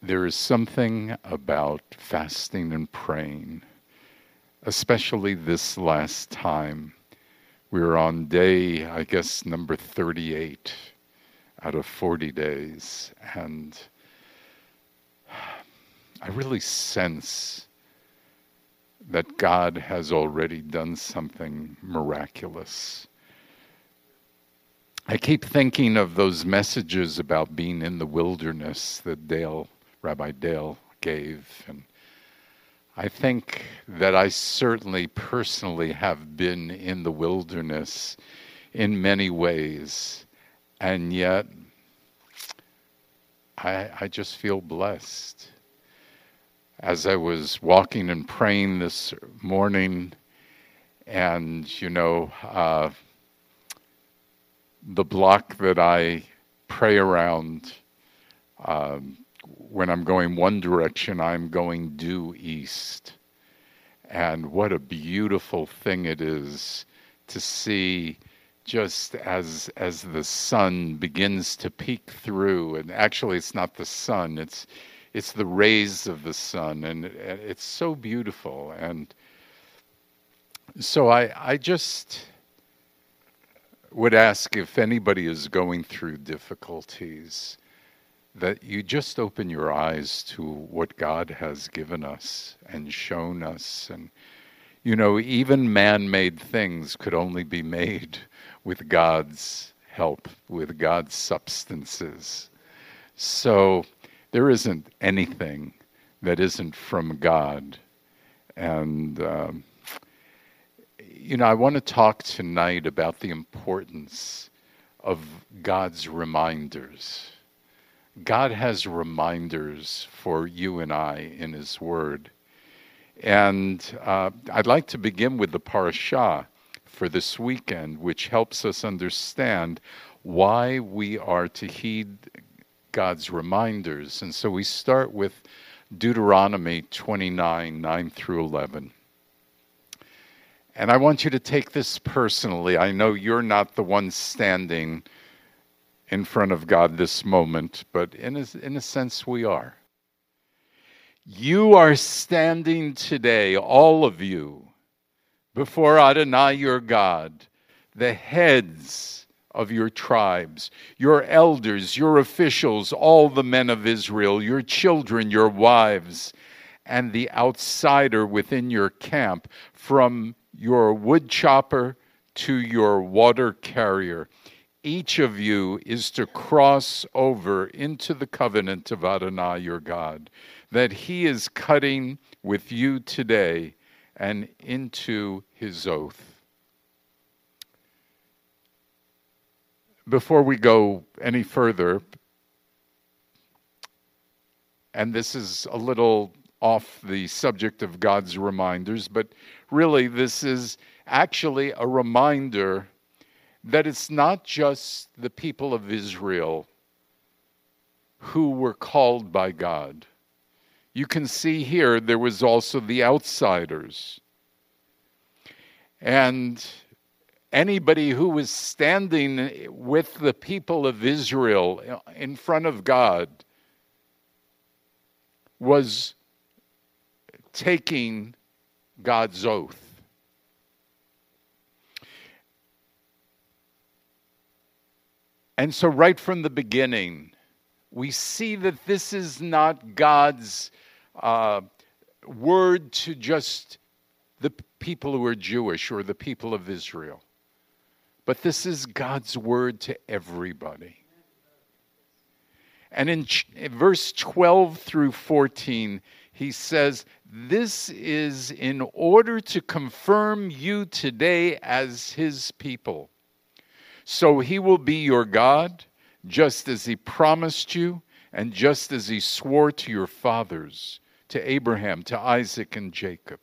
There is something about fasting and praying, especially this last time. We were on day, I guess, number 38 out of 40 days. And I really sense that God has already done something miraculous. I keep thinking of those messages about being in the wilderness that Dale Rabbi Dale gave. And I think that I certainly personally have been in the wilderness in many ways. And yet, I, I just feel blessed. As I was walking and praying this morning, and you know, uh, the block that I pray around, um, when I'm going one direction, I'm going due east. And what a beautiful thing it is to see just as as the sun begins to peek through. And actually it's not the sun it's it's the rays of the sun. And it's so beautiful. And so I I just would ask if anybody is going through difficulties that you just open your eyes to what God has given us and shown us. And, you know, even man made things could only be made with God's help, with God's substances. So there isn't anything that isn't from God. And, um, you know, I want to talk tonight about the importance of God's reminders God has reminders for you and I in His Word. And uh, I'd like to begin with the parashah for this weekend, which helps us understand why we are to heed God's reminders. And so we start with Deuteronomy 29 9 through 11. And I want you to take this personally. I know you're not the one standing in front of God this moment, but in a, in a sense, we are. You are standing today, all of you, before Adonai your God, the heads of your tribes, your elders, your officials, all the men of Israel, your children, your wives, and the outsider within your camp, from your wood chopper to your water carrier each of you is to cross over into the covenant of Adonai your God, that he is cutting with you today and into his oath. Before we go any further, and this is a little off the subject of God's reminders, but really this is actually a reminder that it's not just the people of Israel who were called by God. You can see here there was also the outsiders. And anybody who was standing with the people of Israel in front of God was taking God's oath. And so, right from the beginning, we see that this is not God's uh, word to just the people who are Jewish or the people of Israel, but this is God's word to everybody. And in, ch- in verse 12 through 14, he says, This is in order to confirm you today as his people so he will be your God, just as he promised you, and just as he swore to your fathers, to Abraham, to Isaac, and Jacob.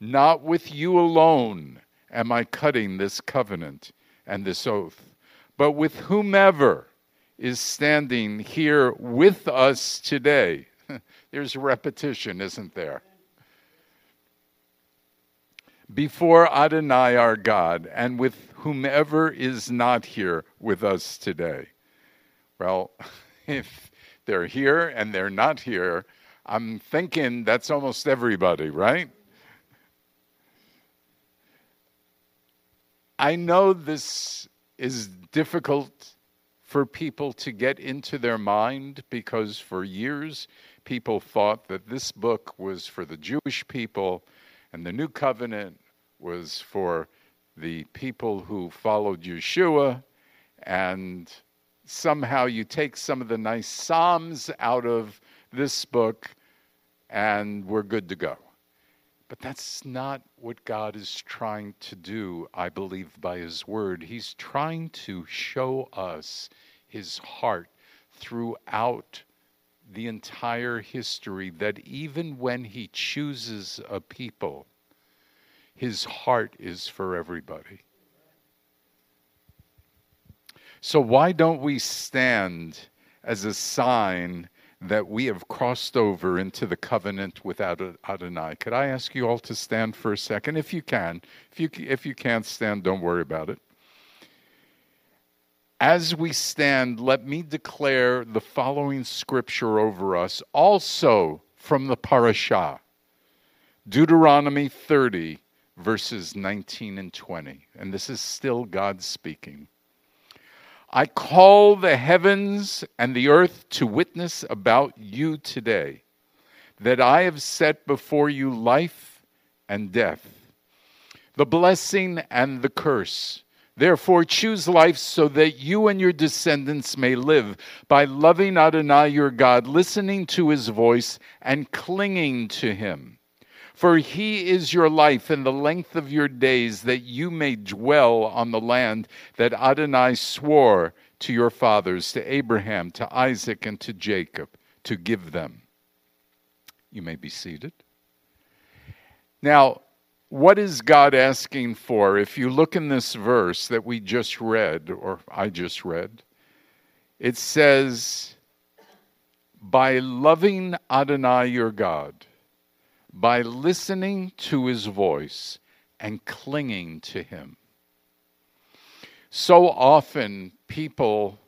Not with you alone am I cutting this covenant and this oath, but with whomever is standing here with us today. There's repetition, isn't there? Before Adonai our God, and with whomever is not here with us today. Well, if they're here and they're not here, I'm thinking that's almost everybody, right? I know this is difficult for people to get into their mind because for years people thought that this book was for the Jewish people and the new covenant was for the people who followed Yeshua and somehow you take some of the nice psalms out of this book and we're good to go. But that's not what God is trying to do, I believe, by His Word. He's trying to show us His heart throughout the entire history that even when He chooses a people, His heart is for everybody. So, why don't we stand as a sign that we have crossed over into the covenant with Adonai. Could I ask you all to stand for a second, if you can? If you if you can't stand, don't worry about it. As we stand, let me declare the following scripture over us, also from the parashah, Deuteronomy 30, verses 19 and 20. And this is still God speaking. I call the heavens and the earth to witness about you today that I have set before you life and death, the blessing and the curse. Therefore, choose life so that you and your descendants may live by loving Adonai your God, listening to his voice, and clinging to him. For he is your life and the length of your days, that you may dwell on the land that Adonai swore to your fathers, to Abraham, to Isaac, and to Jacob, to give them. You may be seated. Now, what is God asking for? If you look in this verse that we just read, or I just read, it says, By loving Adonai your God, by listening to his voice and clinging to him. So often people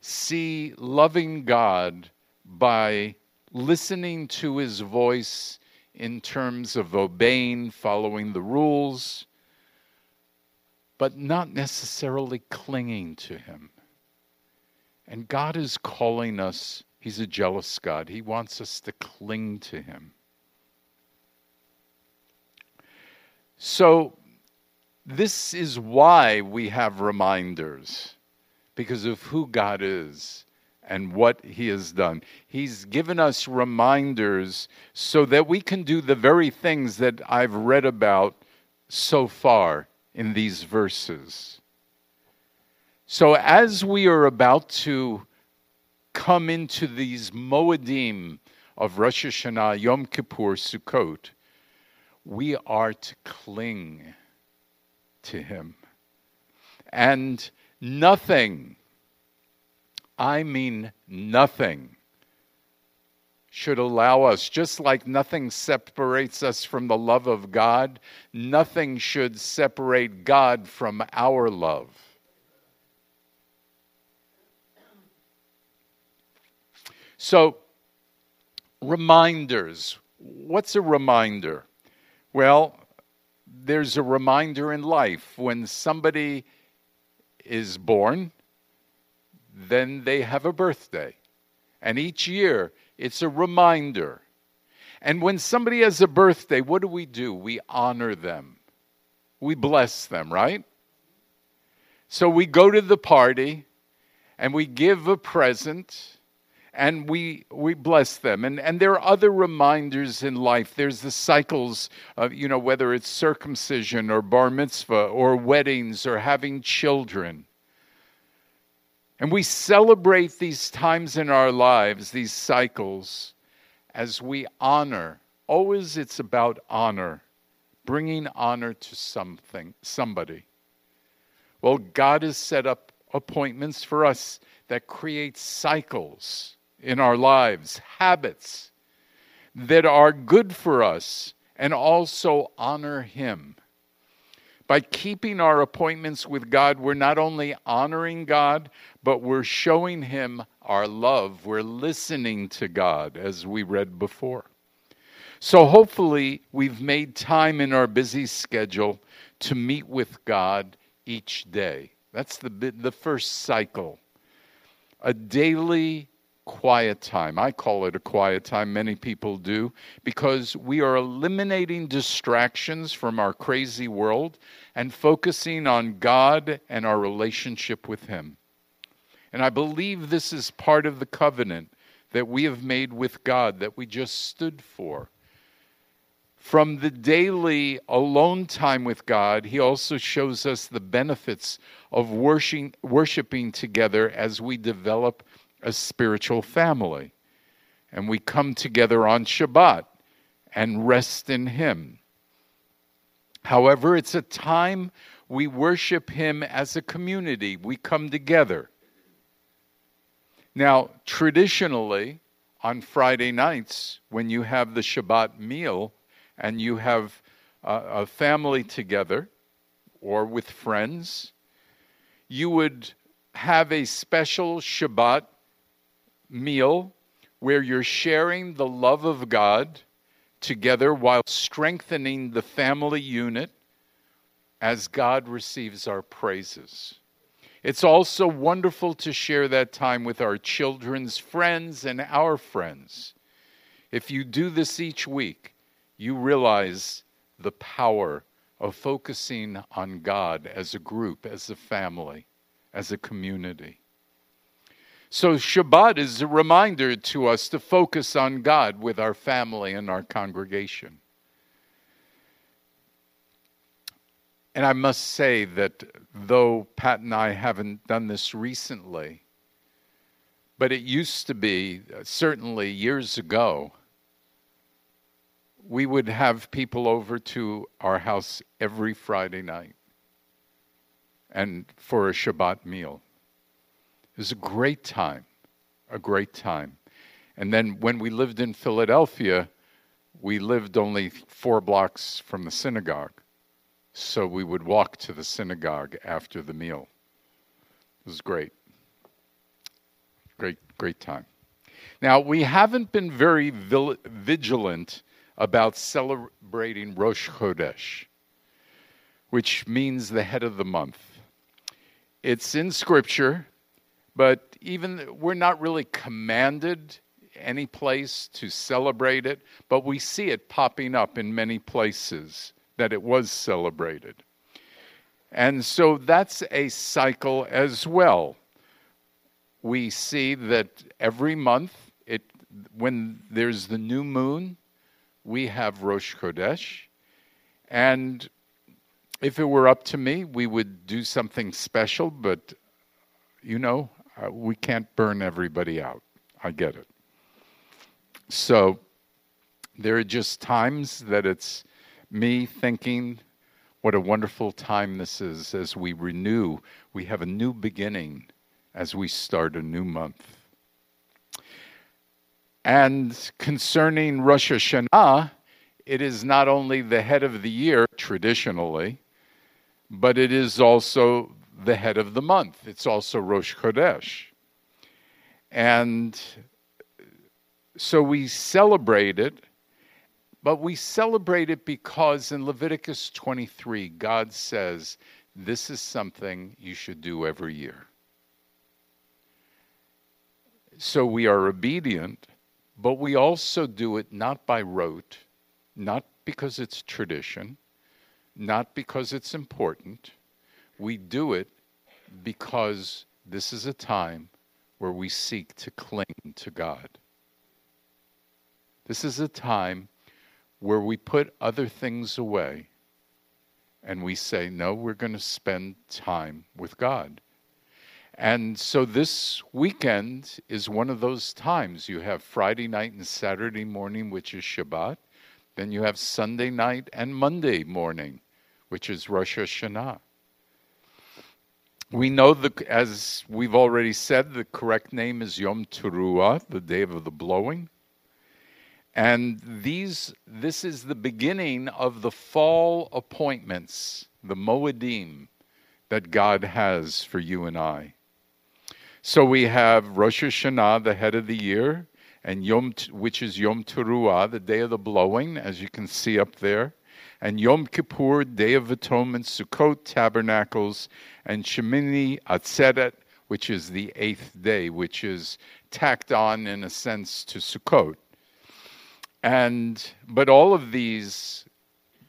see loving God by listening to his voice in terms of obeying, following the rules, but not necessarily clinging to him. And God is calling us, he's a jealous God. He wants us to cling to him. So, this is why we have reminders, because of who God is and what He has done. He's given us reminders so that we can do the very things that I've read about so far in these verses. So, as we are about to come into these Moedim of Rosh Hashanah, Yom Kippur, Sukkot, we are to cling to Him. And nothing, I mean nothing, should allow us, just like nothing separates us from the love of God, nothing should separate God from our love. So, reminders. What's a reminder? Well, there's a reminder in life when somebody is born, then they have a birthday. And each year, it's a reminder. And when somebody has a birthday, what do we do? We honor them. We bless them, right? So we go to the party and we give a present and we we bless them. And and there are other reminders in life. There's the cycles of you know whether it's circumcision or bar mitzvah or weddings or having children. And we celebrate these times in our lives these cycles as we honor. Always it's about honor bringing honor to something somebody. Well god has set up appointments for us that create cycles in our lives, habits that are good for us and also honor Him. By keeping our appointments with God, we're not only honoring God, but we're showing Him our love. We're listening to God, as we read before. So hopefully, we've made time in our busy schedule to meet with God each day. That's the, the first cycle. A daily quiet time. I call it a quiet time, many people do, because we are eliminating distractions from our crazy world and focusing on God and our relationship with Him. And I believe this is part of the covenant that we have made with God that we just stood for. From the daily alone time with God, He also shows us the benefits of worshiping, together as we develop a spiritual family. And we come together on Shabbat and rest in Him. However, it's a time we worship Him as a community. We come together. Now, traditionally, on Friday nights, when you have the Shabbat meal and you have a, a family together or with friends, you would have a special Shabbat meal where you're sharing the love of God together while strengthening the family unit as God receives our praises. It's also wonderful to share that time with our children's friends and our friends. If you do this each week, you realize the power of focusing on God as a group, as a family, as a community. So, Shabbat is a reminder to us to focus on God with our family and our congregation. And I must say that though Pat and I haven't done this recently, but it used to be, uh, certainly years ago, we would have people over to our house every Friday night and for a Shabbat meal. It was a great time, a great time. And then when we lived in Philadelphia, we lived only four blocks from the synagogue. So we would walk to the synagogue after the meal. It was great. Great, great time. Now, we haven't been very vigilant about celebrating Rosh Chodesh, which means the head of the month. It's in Scripture, but even we're not really commanded any place to celebrate it, but we see it popping up in many places that it was celebrated. And so that's a cycle as well. We see that every month, it, when there's the new moon, we have Rosh Chodesh. And if it were up to me, we would do something special, but you know, uh, we can't burn everybody out. I get it. So there are just times that it's me thinking, what a wonderful time this is as we renew. We have a new beginning as we start a new month. And concerning Rosh Hashanah, it is not only the head of the year traditionally, but it is also the head of the month. It's also Rosh Chodesh. And so we celebrate it, but we celebrate it because in Leviticus 23, God says, This is something you should do every year. So we are obedient, but we also do it not by rote, not because it's tradition, not because it's important we do it because this is a time where we seek to cling to God. This is a time where we put other things away and we say, no, we're going to spend time with God. And so this weekend is one of those times. You have Friday night and Saturday morning, which is Shabbat. Then you have Sunday night and Monday morning, which is Rosh Hashanah. We know that, as we've already said, the correct name is Yom Teruah, the day of the blowing. And these, this is the beginning of the fall appointments the Moedim that God has for you and I. So we have Rosh Hashanah, the head of the year, and Yom, which is Yom Teruah, the day of the blowing, as you can see up there, and Yom Kippur, Day of Atonement, Sukkot, Tabernacles, and Shemini Atzeret, which is the eighth day, which is tacked on in a sense to Sukkot. And but all of these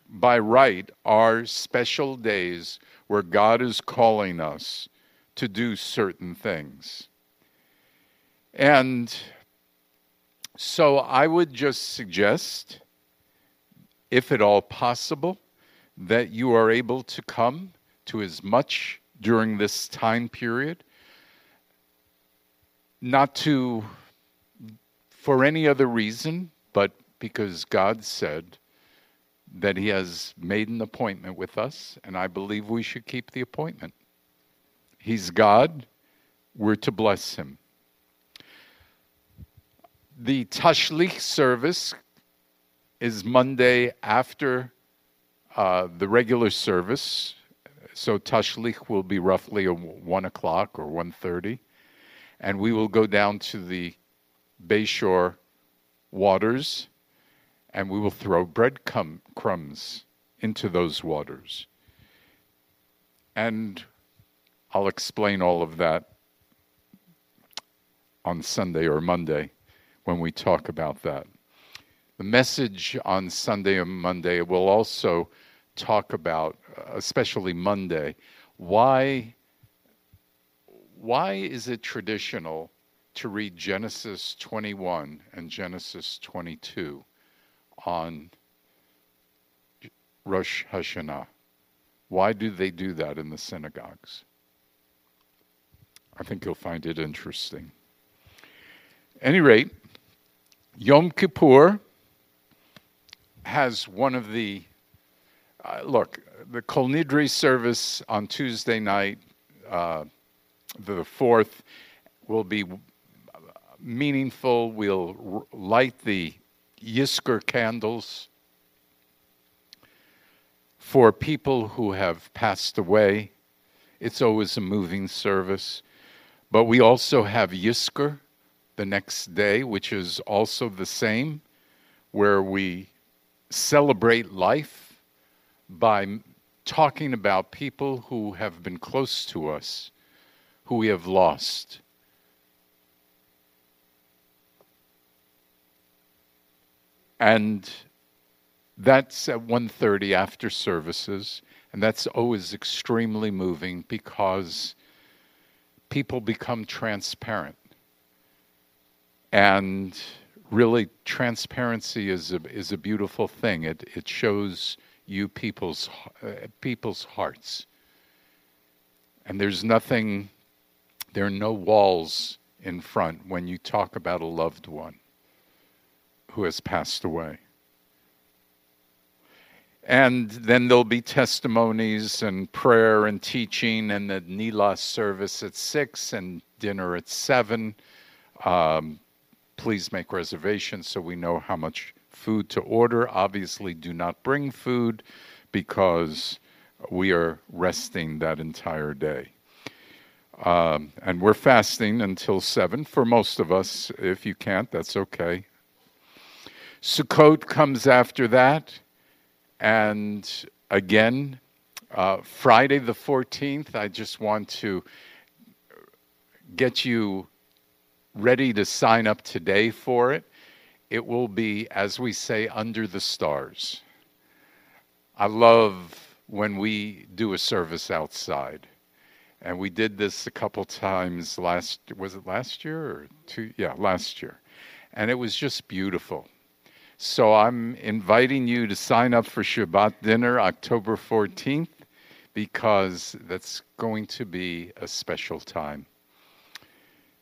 by right are special days where God is calling us to do certain things. And so I would just suggest, if at all possible, that you are able to come to as much during this time period, not to for any other reason, but because God said that He has made an appointment with us, and I believe we should keep the appointment. He's God. We're to bless him. The Tashlich service is Monday after uh, the regular service. So Tashlich will be roughly one o'clock or one thirty, and we will go down to the Bayshore waters, and we will throw bread crumbs into those waters. And I'll explain all of that on Sunday or Monday when we talk about that. The message on Sunday and Monday will also talk about, uh, especially Monday, why why is it traditional to read Genesis 21 and Genesis 22 on Rosh Hashanah? Why do they do that in the synagogues? I think you'll find it interesting. Any rate, Yom Kippur has one of the uh, look the Kol Nidre service on Tuesday night, uh, the fourth, will be meaningful. We'll light the Yizkor candles for people who have passed away. It's always a moving service. But we also have Yizkor the next day, which is also the same, where we celebrate life by talking about people who have been close to us, who we have lost. And that's at 1.30 after services, and that's always extremely moving because people become transparent. And really, transparency is a, is a beautiful thing. It, it shows you people's, uh, people's hearts. And there's nothing, there are no walls in front when you talk about a loved one who has passed away. And then there'll be testimonies and prayer and teaching, and the Neilah service at six and dinner at seven. Um, please make reservations so we know how much food to order. Obviously, do not bring food because we are resting that entire day. Um, and we're fasting until 7 for most of us. If you can't, that's okay. Sukkot comes after that. And again, uh, Friday the 14th, I just want to get you ready to sign up today for it. It will be, as we say, under the stars. I love when we do a service outside. And we did this a couple times last, was it last year or two? Yeah, last year. And it was just beautiful. So I'm inviting you to sign up for Shabbat dinner October 14th because that's going to be a special time.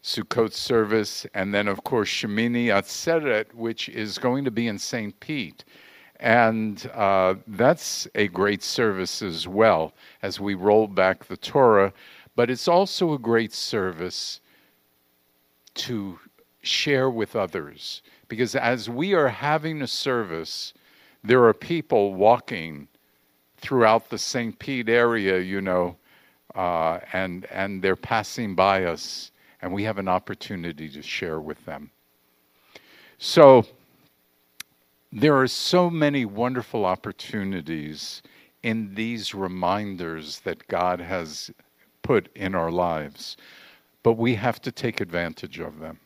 Sukkot service, and then of course Shemini Atzeret, which is going to be in St. Pete. And uh, that's a great service as well as we roll back the Torah, but it's also a great service to share with others because as we are having a service, there are people walking throughout the St. Pete area, you know, uh, and and they're passing by us, and we have an opportunity to share with them. So there are so many wonderful opportunities in these reminders that God has put in our lives, but we have to take advantage of them.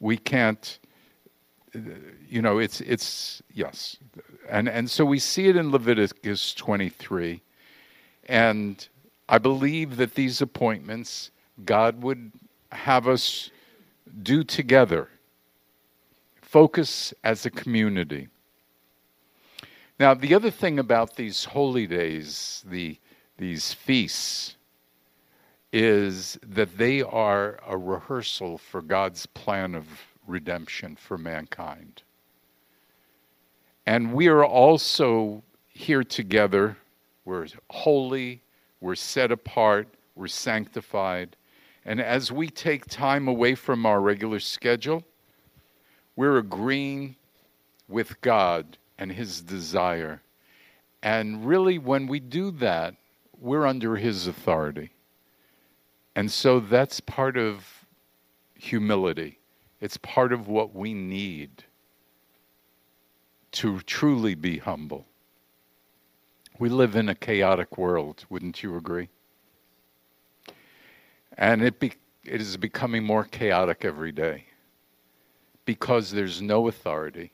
We can't you know it's it's yes and and so we see it in Leviticus 23 and I believe that these appointments God would have us do together focus as a community now the other thing about these holy days the these feasts is that they are a rehearsal for God's plan of redemption for mankind. And we are also here together. We're holy, we're set apart, we're sanctified. And as we take time away from our regular schedule, we're agreeing with God and His desire. And really, when we do that, we're under His authority. And so that's part of humility. It's part of what we need to truly be humble. We live in a chaotic world, wouldn't you agree? And it, be, it is becoming more chaotic every day because there's no authority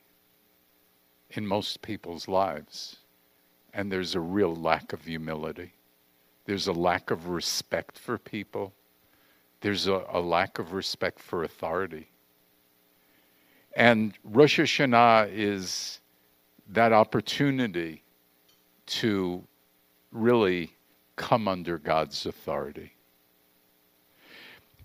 in most people's lives. And there's a real lack of humility. There's a lack of respect for people. There's a, a lack of respect for authority. And Rosh Hashanah is that opportunity to really come under God's authority.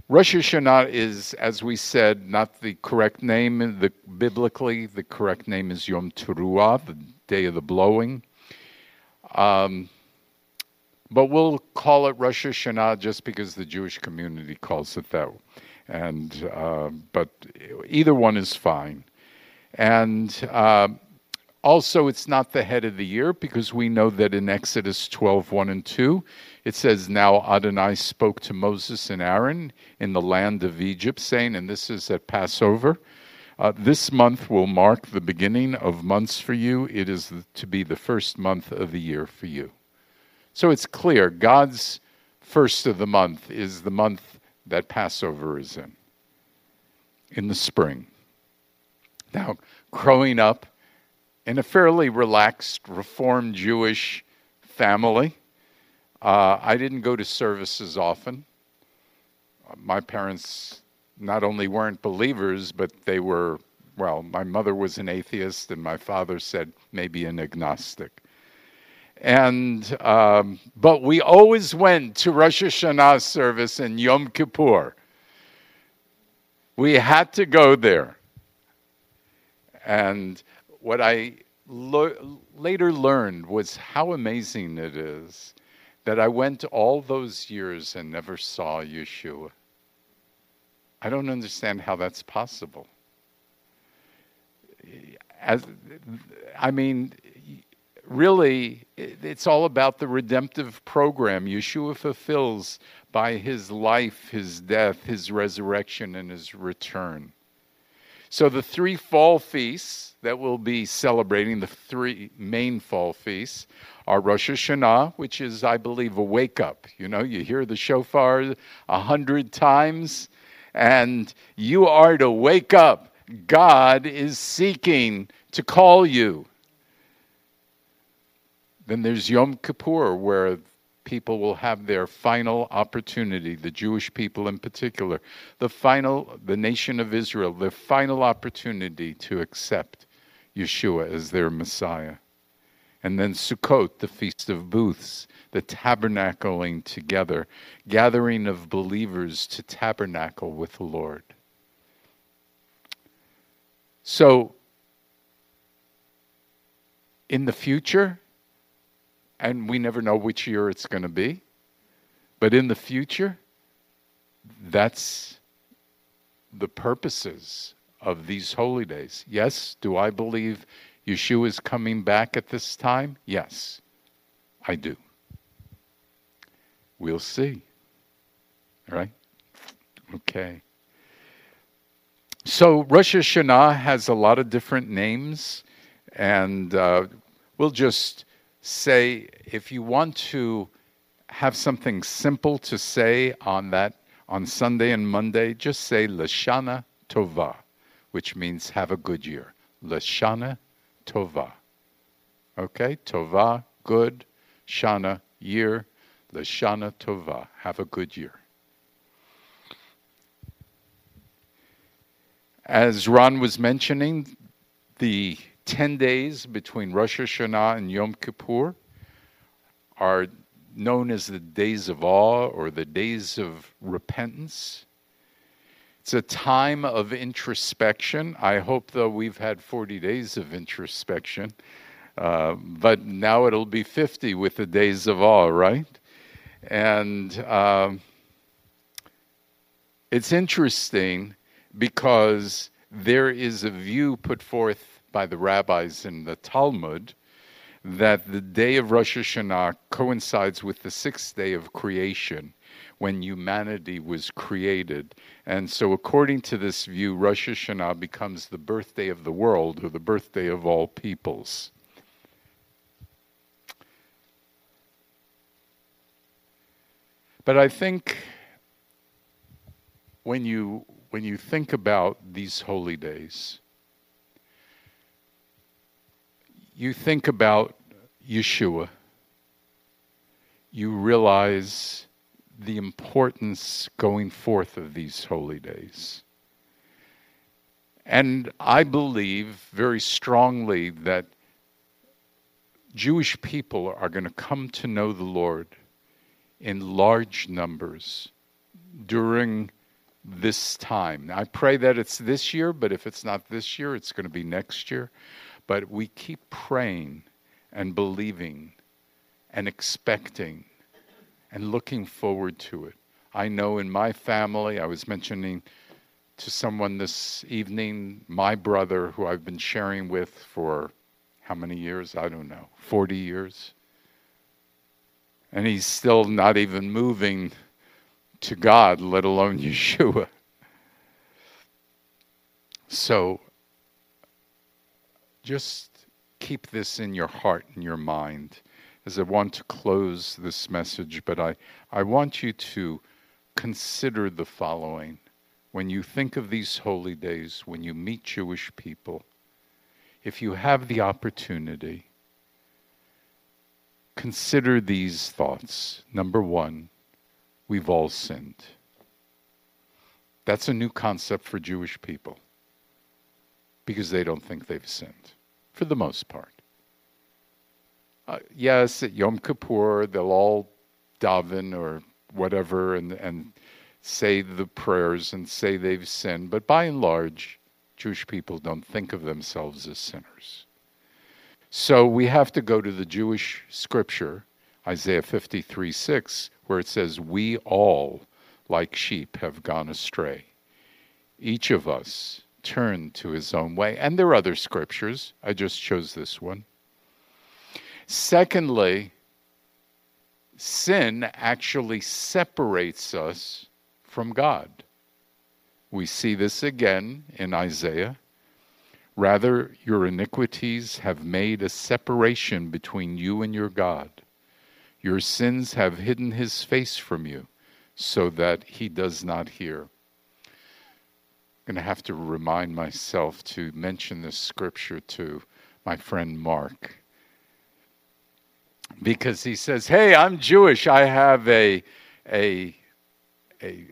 Rosh Hashanah is, as we said, not the correct name. The, biblically, the correct name is Yom Teruah, the day of the blowing. Um, but we'll call it Rosh Hashanah just because the Jewish community calls it that and uh, but either one is fine. And uh, also, it's not the head of the year because we know that in Exodus 12, 1 and 2, it says, Now Adonai spoke to Moses and Aaron in the land of Egypt, saying, and this is at Passover, uh, this month will mark the beginning of months for you. It is to be the first month of the year for you. So it's clear God's first of the month is the month that Passover is in, in the spring. Now, growing up in a fairly relaxed, Reformed Jewish family, uh, I didn't go to services often. My parents not only weren't believers, but they were, well, my mother was an atheist, and my father said maybe an agnostic. And um, but we always went to Rosh Hashanah service and Yom Kippur. We had to go there. And what I lo- later learned was how amazing it is that I went all those years and never saw Yeshua. I don't understand how that's possible. As, I mean, really, it's all about the redemptive program Yeshua fulfills by his life, his death, his resurrection, and his return. So, the three fall feasts that we'll be celebrating, the three main fall feasts, are Rosh Hashanah, which is, I believe, a wake up. You know, you hear the shofar a hundred times, and you are to wake up. God is seeking to call you. Then there's Yom Kippur, where people will have their final opportunity, the Jewish people in particular, the final, the nation of Israel, their final opportunity to accept Yeshua as their Messiah. And then Sukkot, the Feast of Booths, the tabernacling together, gathering of believers to tabernacle with the Lord. So, in the future, and we never know which year it's going to be. But in the future, that's the purposes of these holy days. Yes, do I believe Yeshua is coming back at this time? Yes. I do. We'll see. Right? Okay. So Rosh Hashanah has a lot of different names, and uh, we'll just say if you want to have something simple to say on that on Sunday and Monday, just say Lashana Tova, which means have a good year. Lashana Tova. Okay? Tova, good. Shana, year. Lashana Tova. Have a good year. As Ron was mentioning, the 10 days between Rosh Hashanah and Yom Kippur are known as the days of awe or the days of repentance. It's a time of introspection. I hope, though, we've had 40 days of introspection, uh, but now it'll be 50 with the days of awe, right? And um, it's interesting because there is a view put forth by the rabbis in the Talmud that the day of Rosh Hashanah coincides with the sixth day of creation when humanity was created. And so, according to this view, Rosh Hashanah becomes the birthday of the world or the birthday of all peoples. But I think when you when you think about these holy days, you think about Yeshua, you realize the importance going forth of these holy days. And I believe very strongly that Jewish people are going to come to know the Lord in large numbers during this time. I pray that it's this year, but if it's not this year, it's going to be next year. But we keep praying and believing and expecting and looking forward to it. I know in my family, I was mentioning to someone this evening, my brother, who I've been sharing with for how many years? I don't know, 40 years. And he's still not even moving to God, let alone Yeshua. So just keep this in your heart and your mind as I want to close this message, but I, I want you to consider the following. When you think of these holy days, when you meet Jewish people, if you have the opportunity, consider these thoughts. Number one, we've all sinned. That's a new concept for Jewish people because they don't think they've sinned, for the most part. Uh, yes, at Yom Kippur, they'll all daven or whatever and, and say the prayers and say they've sinned, but by and large, Jewish people don't think of themselves as sinners. So we have to go to the Jewish scripture, Isaiah 53 6, where it says, We all, like sheep, have gone astray. Each of us turned to his own way. And there are other scriptures. I just chose this one. Secondly, sin actually separates us from God. We see this again in Isaiah. Rather, your iniquities have made a separation between you and your God. Your sins have hidden his face from you so that he does not hear going to have to remind myself to mention this scripture to my friend Mark. Because he says, Hey, I'm Jewish. I have a, a, a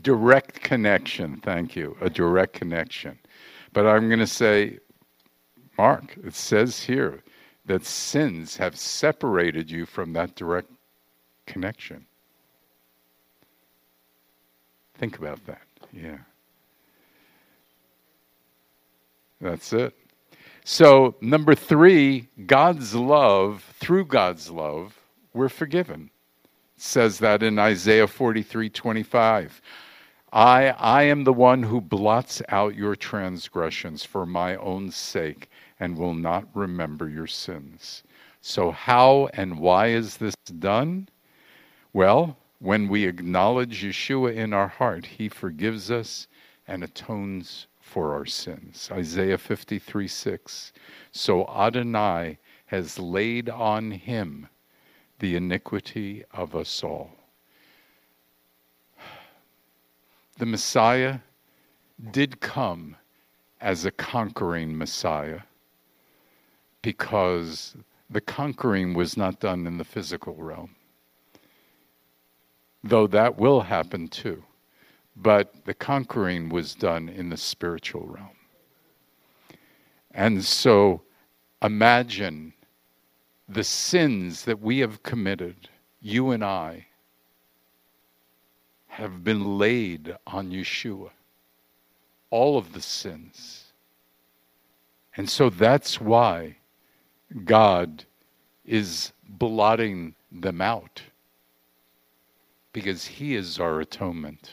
direct connection. Thank you. A direct connection. But I'm going to say, Mark, it says here that sins have separated you from that direct connection. Think about that. Yeah. That's it. So, number three, God's love, through God's love, we're forgiven. It says that in Isaiah 43 25. I, I am the one who blots out your transgressions for my own sake and will not remember your sins. So, how and why is this done? Well, when we acknowledge Yeshua in our heart, he forgives us and atones for our sins. Isaiah 53 6. So Adonai has laid on him the iniquity of us all. The Messiah did come as a conquering Messiah because the conquering was not done in the physical realm. Though that will happen too. But the conquering was done in the spiritual realm. And so imagine the sins that we have committed, you and I, have been laid on Yeshua. All of the sins. And so that's why God is blotting them out, because He is our atonement.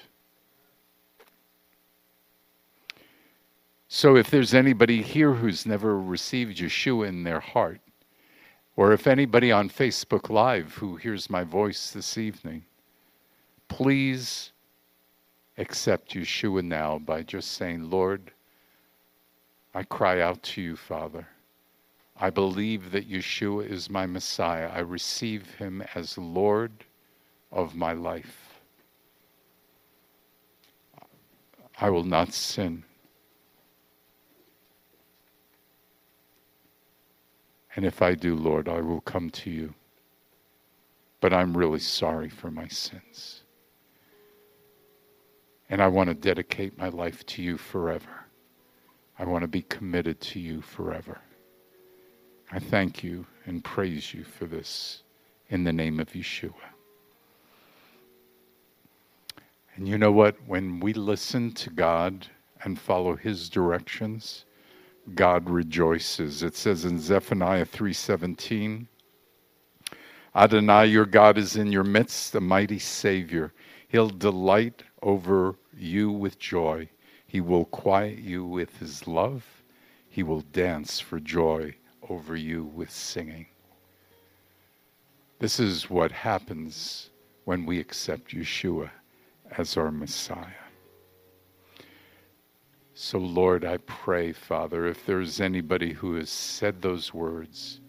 So if there's anybody here who's never received Yeshua in their heart, or if anybody on Facebook Live who hears my voice this evening, please accept Yeshua now by just saying, Lord, I cry out to you, Father. I believe that Yeshua is my Messiah. I receive him as Lord of my life. I will not sin. And if I do, Lord, I will come to you. But I'm really sorry for my sins. And I want to dedicate my life to you forever. I want to be committed to you forever. I thank you and praise you for this in the name of Yeshua. And you know what? When we listen to God and follow his directions, God rejoices. It says in Zephaniah 3:17, Adonai your God is in your midst, a mighty savior. He'll delight over you with joy. He will quiet you with his love. He will dance for joy over you with singing. This is what happens when we accept Yeshua as our Messiah. So, Lord, I pray, Father, if there's anybody who has said those words,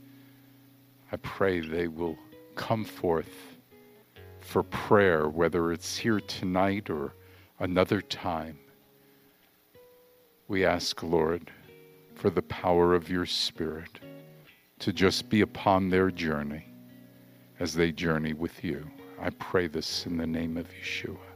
I pray they will come forth for prayer, whether it's here tonight or another time. We ask, Lord, for the power of your Spirit to just be upon their journey as they journey with you. I pray this in the name of Yeshua.